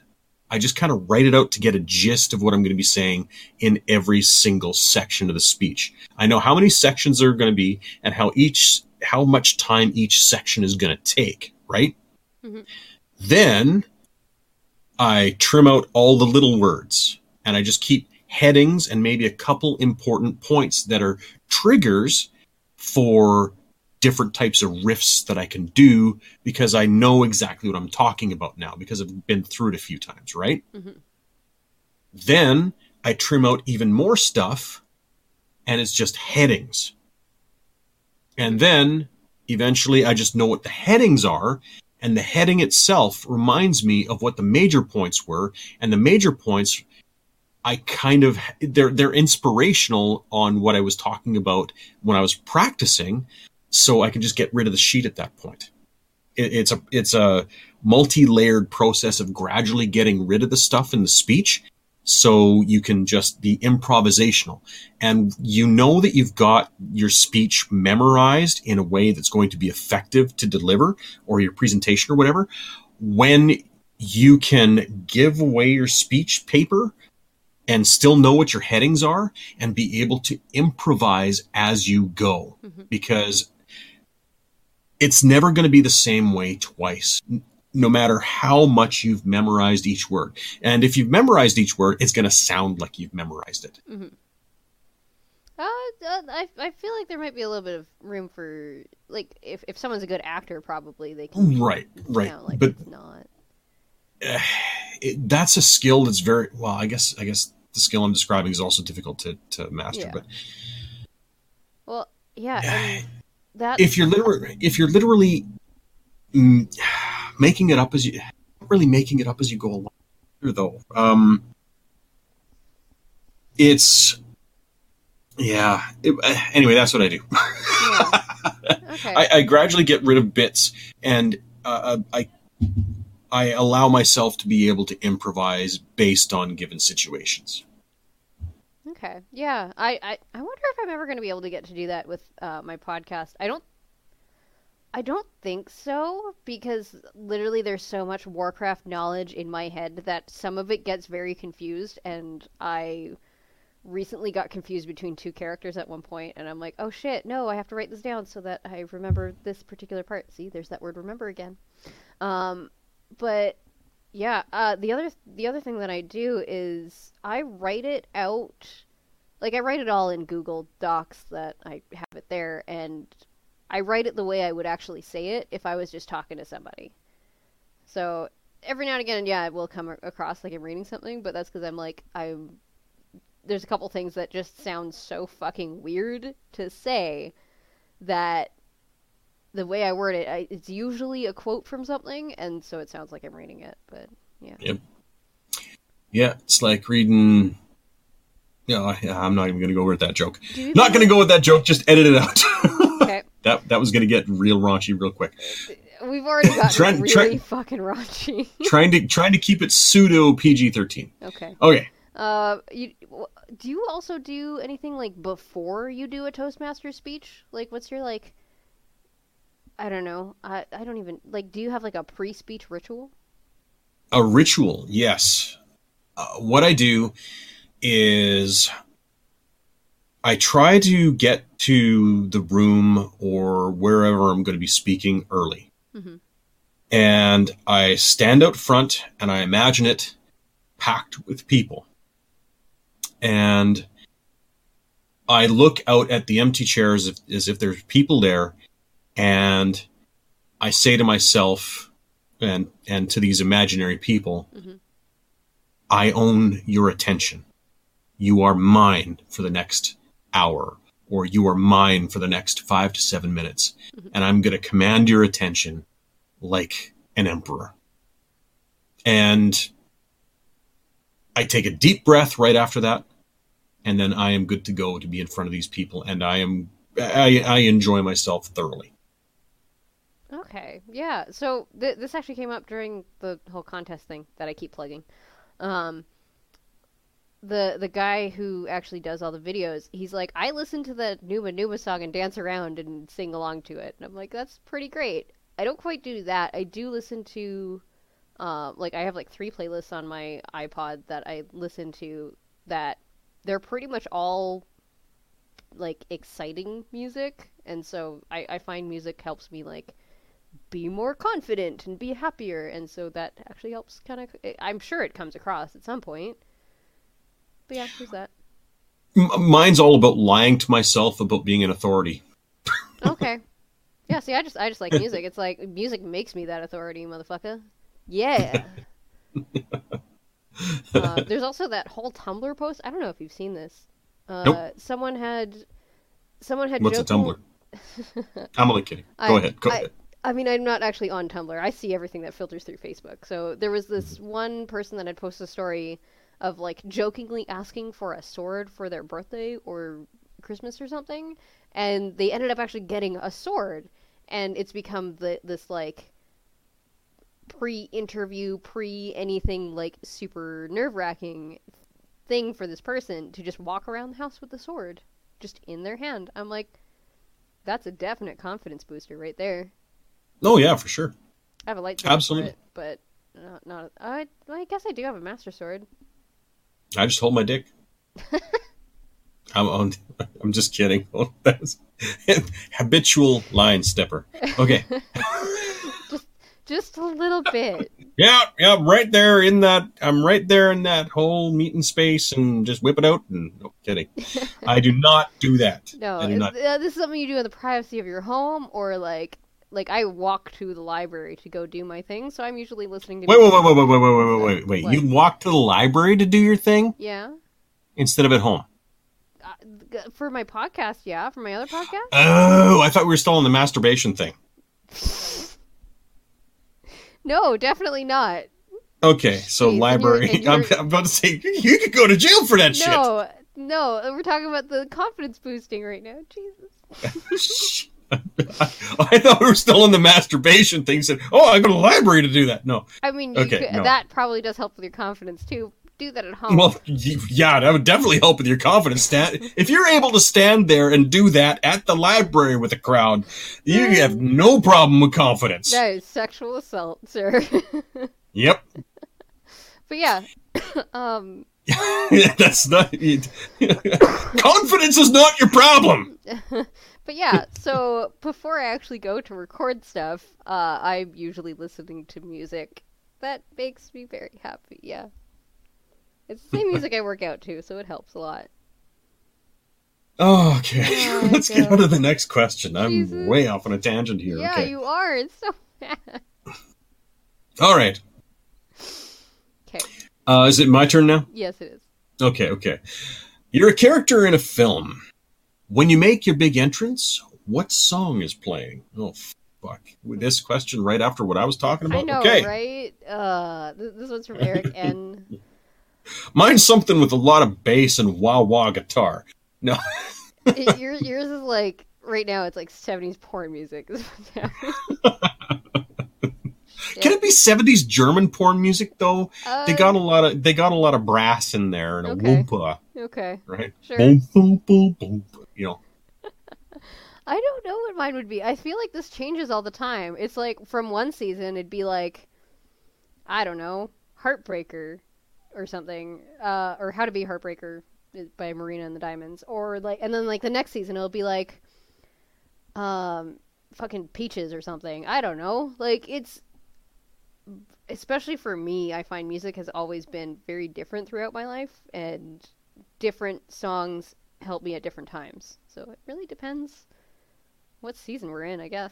I just kind of write it out to get a gist of what I'm going to be saying in every single section of the speech. I know how many sections there are going to be and how each how much time each section is going to take, right? Mm-hmm. Then I trim out all the little words and I just keep headings and maybe a couple important points that are triggers for different types of riffs that I can do because I know exactly what I'm talking about now because I've been through it a few times, right? Mm-hmm. Then I trim out even more stuff and it's just headings. And then eventually I just know what the headings are and the heading itself reminds me of what the major points were and the major points I kind of they're they're inspirational on what I was talking about when I was practicing so I can just get rid of the sheet at that point. It, it's a it's a multi-layered process of gradually getting rid of the stuff in the speech so you can just be improvisational and you know that you've got your speech memorized in a way that's going to be effective to deliver or your presentation or whatever when you can give away your speech paper and still know what your headings are and be able to improvise as you go Mhm. because it's never going to be the same way twice no matter how much you've memorized each word and if you've memorized each word it's going to sound like you've memorized it Uh, uh, I I feel like there might be a little bit of room for like if if someone's a good actor, probably they can right right sound like but it's not. [SIGHS] it, that's a skill that's very well i guess i guess the skill i'm describing is also difficult to, to master Yeah. but Well, yeah, and [SIGHS] that if you're literally if you're literally mm, [SIGHS] making it up as you not really making it up as you go along though um it's yeah it, uh, anyway that's what i do [LAUGHS] yeah. okay. I, I gradually get rid of bits and uh, I I allow myself to be able to improvise based on given situations. Okay. Yeah. I, I, I wonder if I'm ever going to be able to get to do that with uh, my podcast. I don't. I don't think so because literally there's so much Warcraft knowledge in my head that some of it gets very confused and I recently got confused between two characters at one point and I'm like, "Oh shit, no, I have to write this down so that I remember this particular part." See, there's that word remember again. Um but yeah, uh, the other the other thing that I do is I write it out, like I write it all in Google Docs that I have it there, and I write it the way I would actually say it if I was just talking to somebody. So every now and again, yeah, it will come across like I'm reading something, but that's because I'm like I'm. There's a couple things that just sound so fucking weird to say that the way I word it, I, it's usually a quote from something, and so it sounds like I'm reading it. But yeah, yep, Yeah, it's like reading. Yeah, I- I'm not even going to go with that joke. Not going to go with that joke. Just edit it out. [LAUGHS] Okay, that that was going to get real raunchy real quick. we've already gotten Try- really try- fucking raunchy. [LAUGHS] trying to trying to keep it pseudo PG-13. okay. Okay. Uh, you do you also do anything like before you do a Toastmaster speech? Like, what's your like? I don't know. I I don't even like. Do you have like a pre-speech ritual? A ritual, yes. Uh, what I do is I try to get to the room or wherever I'm going to be speaking early. Mhm. And I stand out front and I imagine it packed with people. And I look out at the empty chairs as if, as if there's people there. And I say to myself and, and to these imaginary people, Mhm. I own your attention. You are mine for the next hour, or you are mine for the next five to seven minutes. Mm-hmm. And I'm going to command your attention like an emperor. And I take a deep breath right after that. And then I am good to go to be in front of these people. And I am, I, I enjoy myself thoroughly. Okay, yeah. So th- this actually came up during the whole contest thing that I keep plugging. Um, the the guy who actually does all the videos, he's like, I listen to the Numa Numa song and dance around and sing along to it. And I'm like, that's pretty great. I don't quite do that. I do listen to, uh, like I have like three playlists on my iPod that I listen to that they're pretty much all like exciting music, and so I, I find music helps me like be more confident and be happier and so that actually helps kind of i'm sure it comes across at some point but yeah there's that M- mine's all about lying to myself about being an authority. [LAUGHS] okay yeah see i just i just like music it's like music makes me that authority motherfucker yeah [LAUGHS] uh, there's also that whole tumblr post i don't know if you've seen this uh, Nope. someone had someone had What's a Tumblr? I'm only kidding. Go [LAUGHS] I- ahead. Go I- ahead. I mean, I'm not actually on Tumblr. I see everything that filters through Facebook. So there was this Mm-hmm. one person that had posted a story of like jokingly asking for a sword for their birthday or Christmas or something, and they ended up actually getting a sword, and it's become the this like pre-interview, pre-anything like super nerve-wracking thing for this person to just walk around the house with the sword just in their hand. I'm like, that's a definite confidence booster right there. Oh yeah, for sure. I have a lightsaber Absolutely. it, but not. not I, I guess I do have a master sword. I just hold my dick. I'm, I'm, I'm just kidding. [LAUGHS] Oh, That's [LAUGHS] habitual line stepper. Okay. [LAUGHS] Just just a little bit. Yeah, yeah, right there in that. I'm right there in that whole meeting space, and just whip it out. And no kidding, I do not do that. No, do not. uh, this is something you do in the privacy of your home, or like, like I walk to the library to go do my thing, so I'm usually listening to. Wait, wait, wait, wait, wait, wait, wait, wait, wait, wait. You walk to the library to do your thing Yeah, instead of at home. uh, for my podcast, yeah, for my other podcast. Oh, I thought we were still on the masturbation thing. [LAUGHS] No, definitely not. Okay, so Jeez, and library. you're- and [LAUGHS] I'm, you're- I'm about to say you could go to jail for that shit. No, no, we're talking about the confidence boosting right now. Jesus. [LAUGHS] [LAUGHS] I thought we were still in the masturbation thing. Said, "Oh, I go to the library to do that." No, I mean, Okay, could, no. that probably does help with your confidence too. Do that at home. well, yeah, that would definitely help with your confidence. Stand if you're able to stand there and do that at the library with a crowd, you have no problem with confidence. that is sexual assault, sir. [LAUGHS] Yep, but yeah, [COUGHS] um, [LAUGHS] that's not. confidence is not your problem. But yeah. So before I actually go to record stuff, uh, I'm usually listening to music that makes me very happy. Yeah, it's the same [LAUGHS] music I work out to, so it helps a lot. Okay, [LAUGHS] Oh, let's get on to the next question. I'm way off on a tangent here. Yeah, okay, you are. It's so [LAUGHS] bad. all right. Okay. Uh, is it my turn now? Yes, it is. Okay, okay. You're a character in a film. When you make your big entrance, what song is playing? Oh, fuck. With this question right after what I was talking about? I know, okay. right? Uh, this one's from Eric [LAUGHS] N. Mine's something with a lot of bass and wah wah guitar. No. [LAUGHS] Yours, yours is like right now. It's like '70s porn music. [LAUGHS] Can it be 70s German porn music though? Uh, They got a lot of they got a lot of brass in there and a Okay. whoompa, okay. right? Sure. Boom, boom, boom, boom. You know. [LAUGHS] I don't know what mine would be. I feel like this changes all the time. It's like from one season, it'd be like, I don't know, Heartbreaker or something, uh, or How to Be Heartbreaker, by Marina and the Diamonds, or like, and then like the next season it'll be like, um, fucking Peaches or something. I don't know. Like it's, especially for me, I find music has always been very different throughout my life, and different songs help me at different times. So it really depends what season we're in, I guess.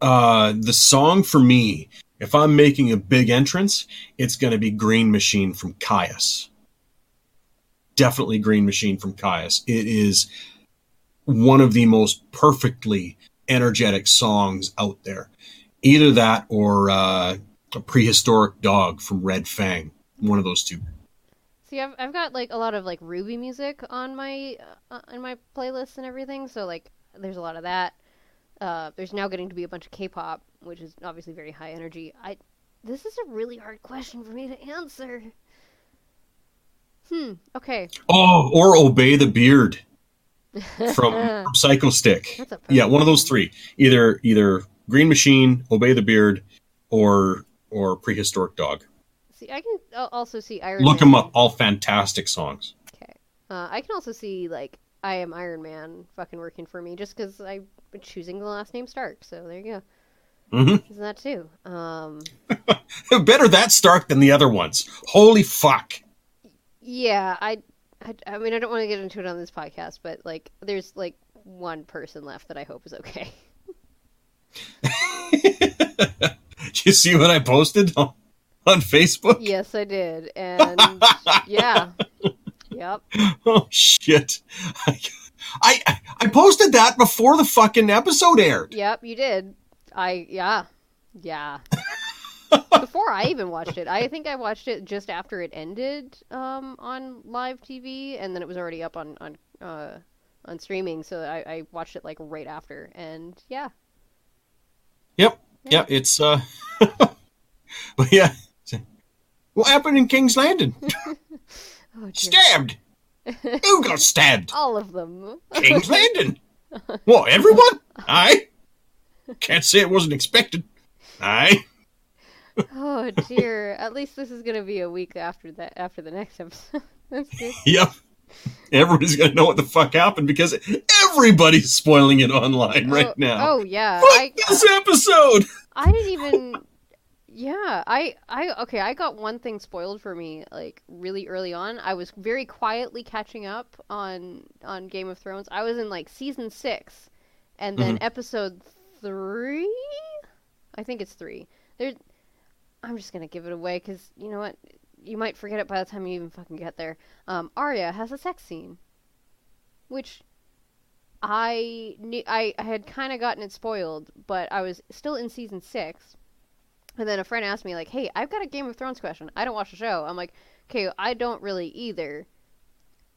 Uh, the song for me, if I'm making a big entrance, it's going to be Green Machine from Kyuss. Definitely Green Machine from Kyuss. It is one of the most perfectly energetic songs out there. Either that or uh, a prehistoric dog from Red Fang. One of those two. See, I've I've got like a lot of like Ruby music on my uh, on my playlist and everything. So like, there's a lot of that. Uh, there's now getting to be a bunch of K-pop, which is obviously very high energy. I this is a really hard question for me to answer. Hmm. Okay. Oh, or Obey the Beard from, from [LAUGHS] Psychostick. Yeah, one of those three. Either either Green Machine, Obey the Beard, or or Prehistoric Dog. See, I can also see Iron. Look Man. them up. All fantastic songs. Okay. Uh, I can also see like I am Iron Man fucking working for me just because I'm choosing the last name Stark. So there you go. Mm-hmm. That too? Um. [LAUGHS] Better that Stark than the other ones. Holy fuck. Yeah, I, I, I mean, I don't want to get into it on this podcast, but like, there's like one person left that I hope is okay. [LAUGHS] you see what I posted [LAUGHS] [LAUGHS] on, Facebook? yes, I did, and [LAUGHS] yeah, yep, Oh shit. I, I I posted that before the fucking episode aired. yep, you did. I, yeah, yeah. [LAUGHS] Before I even watched it, I think I watched it just after it ended um, on live TV, and then it was already up on on uh, on streaming. So I, I watched it like right after, and yeah, Yep. Yeah, it's uh but yeah. What happened in King's Landing? [LAUGHS] oh. Stabbed. Who got stabbed? all of them. [LAUGHS] King's Landing. What, everyone? Aye. Can't say it wasn't expected. Aye. Oh dear. At least this is gonna be a week after that after the next episode. That's [LAUGHS] good. Yep. Everybody's gonna know what the fuck happened because everybody's spoiling it online oh, right oh, now. Oh yeah. Fuck I this episode. I didn't even Yeah, I I okay, I got one thing spoiled for me like really early on. I was very quietly catching up on on Game of Thrones. I was in like season 6 and then episode 3? I think it's 3. There I'm just going to give it away cuz you know what? You might forget it by the time you even fucking get there. Um Arya has a sex scene. Which I knew I, I had kind of gotten it spoiled, but I was still in season six. And then a friend asked me like, "Hey, I've got a Game of Thrones question. I don't watch the show." I'm like, "Okay, I don't really either."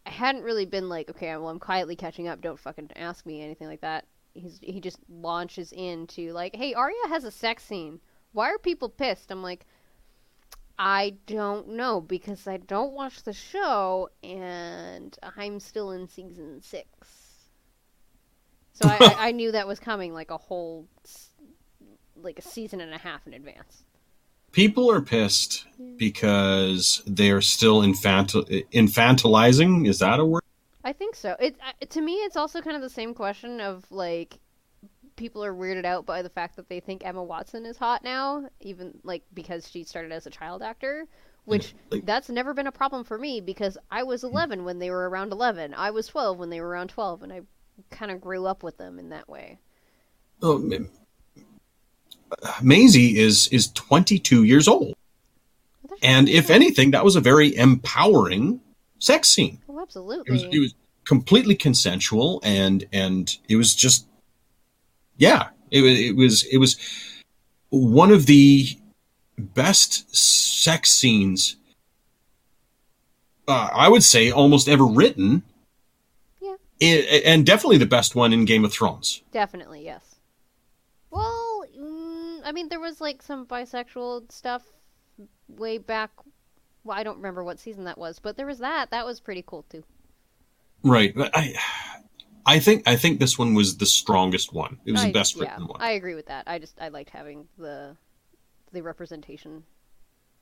I hadn't really been like, "Okay, well, I'm quietly catching up. Don't fucking ask me anything like that." He's he just launches into like, "Hey, Arya has a sex scene. Why are people pissed?" I'm like, I don't know because I don't watch the show and I'm still in season six. So I, I, I knew that was coming like a whole, like a season and a half in advance. People are pissed because they are still infantil- infantilizing. Is that a word? I think so. It uh, to me, it's also kind of the same question of like, people are weirded out by the fact that they think Emma Watson is hot now, even like because she started as a child actor. Which Like- that's never been a problem for me because I was 11 when they were around 11. I was 12 when they were around 12, and I kind of grew up with them in that way. Oh, Maisie is is 22 years old, and if anything, that was a very empowering sex scene. oh, It was absolutely. it was completely consensual, and and it was just yeah, it was it was it was one of the best sex scenes. Uh, I would say almost ever written. Yeah. I- and definitely the best one in Game of Thrones. Definitely, yes. Well, I mean, there was like some bisexual stuff way back. Well, I don't remember what season that was, but there was that. That was pretty cool too. Right. But I I think I think this one was the strongest one. It was I, the best yeah, written one. I agree with that. I just I liked having the the representation.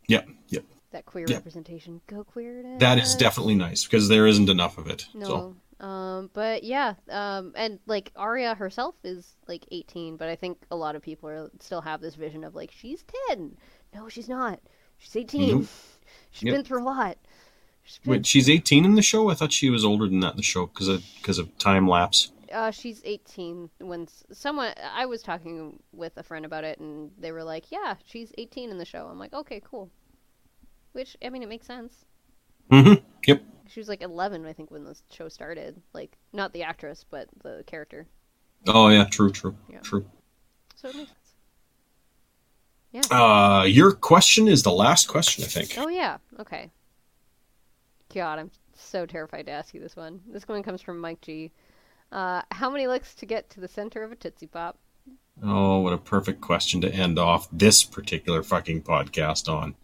Yep, yep. That queer representation. Go queer. That is definitely nice because there isn't enough of it. So No. Um, but yeah, um, and like Arya herself is like 18, but I think a lot of people are still have this vision of like she's 10. No, she's not. She's 18. Nope. [LAUGHS] She's Yep. been through a lot. She's been, wait, she's 18 in the show. I thought she was older than that in the show because of because of time lapse. uh, she's 18 when someone I was talking with a friend about it, and they were like, "Yeah, she's 18 in the show." I'm like, "Okay, cool." Which I mean, it makes sense. Mm hmm Yep. She was like 11, I think, when the show started. Like, not the actress, but the character. Oh yeah, true, true, Yeah. true. So it makes sense. Yeah. Uh, your question is the last question, I think. Oh yeah. Okay. God, I'm so terrified to ask you this one. This one comes from Mike G. Uh, how many licks to get to the center of a Tootsie Pop? Oh, what a perfect question to end off this particular fucking podcast on.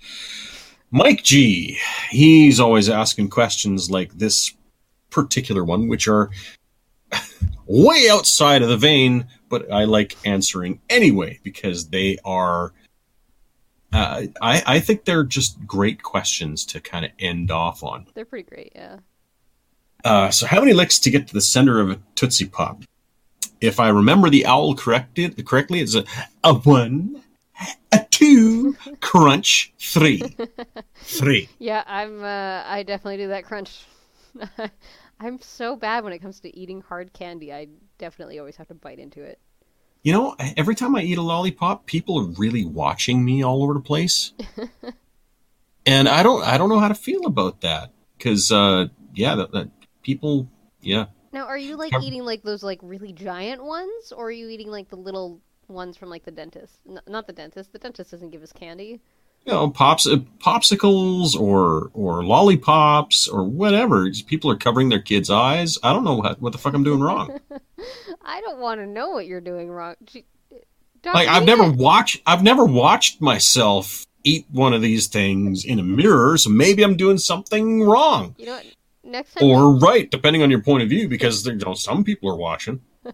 Mike G, he's always asking questions like this particular one, which are [LAUGHS] way outside of the vein, but I like answering anyway because they are. Uh, I, I think they're just great questions to kind of end off on. They're pretty great, yeah. Uh, so, how many licks to get to the center of a Tootsie Pop? If I remember the owl corrected, correctly, it's a, a one, a two, crunch, three. [LAUGHS] Three. Yeah, I'm. Uh, I definitely do that crunch. [LAUGHS] I'm so bad when it comes to eating hard candy. I definitely always have to bite into it. You know, every time I eat a lollipop, people are really watching me all over the place. [LAUGHS] and I don't I don't know how to feel about that cuz uh yeah, that, that people yeah. Now, are you like eating like those like really giant ones, or are you eating like the little ones from like the dentist? N- not the dentist. The dentist doesn't give us candy. You know, pops uh, popsicles or or lollipops or whatever. People are covering their kids' eyes. I don't know what what the fuck I'm doing wrong. [LAUGHS] I don't want to know what you're doing wrong. Gee, like I've never watched I've never watched myself eat one of these things in a mirror, so maybe I'm doing something wrong. You know what? Next time, or right, depending on your point of view, because there, you know, some people are watching. [LAUGHS]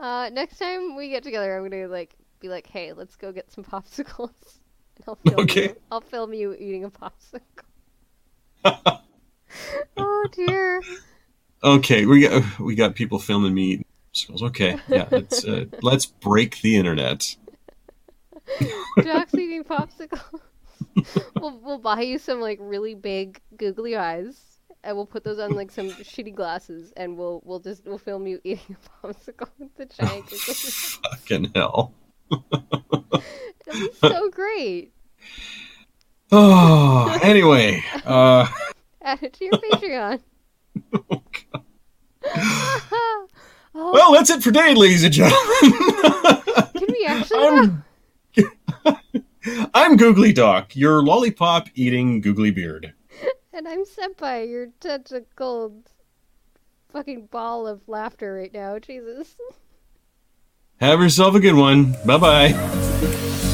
uh, next time we get together, I'm gonna like be like, "Hey, let's go get some [LAUGHS] popsicles." And I'll film Okay. you. I'll film you eating a popsicle. [LAUGHS] oh dear. Okay, we got we got people filming me eating popsicles. Okay, yeah, let's uh, [LAUGHS] let's break the internet. Jack's eating popsicle. we'll we'll buy you some like really big googly eyes, and we'll put those on like some shitty glasses, and we'll we'll just we'll film you eating a popsicle with the giant googly. [LAUGHS] Fucking hell. [LAUGHS] It'll be so great. Oh, [SIGHS] anyway, uh, [LAUGHS] Add it to your Patreon. oh, well, that's it for today, ladies and gentlemen. can we actually? I'm I'm Googly Doc, your lollipop eating googly beard. And I'm Senpai, your tentacled fucking ball of laughter right now. Jesus. Have yourself a good one. Bye bye.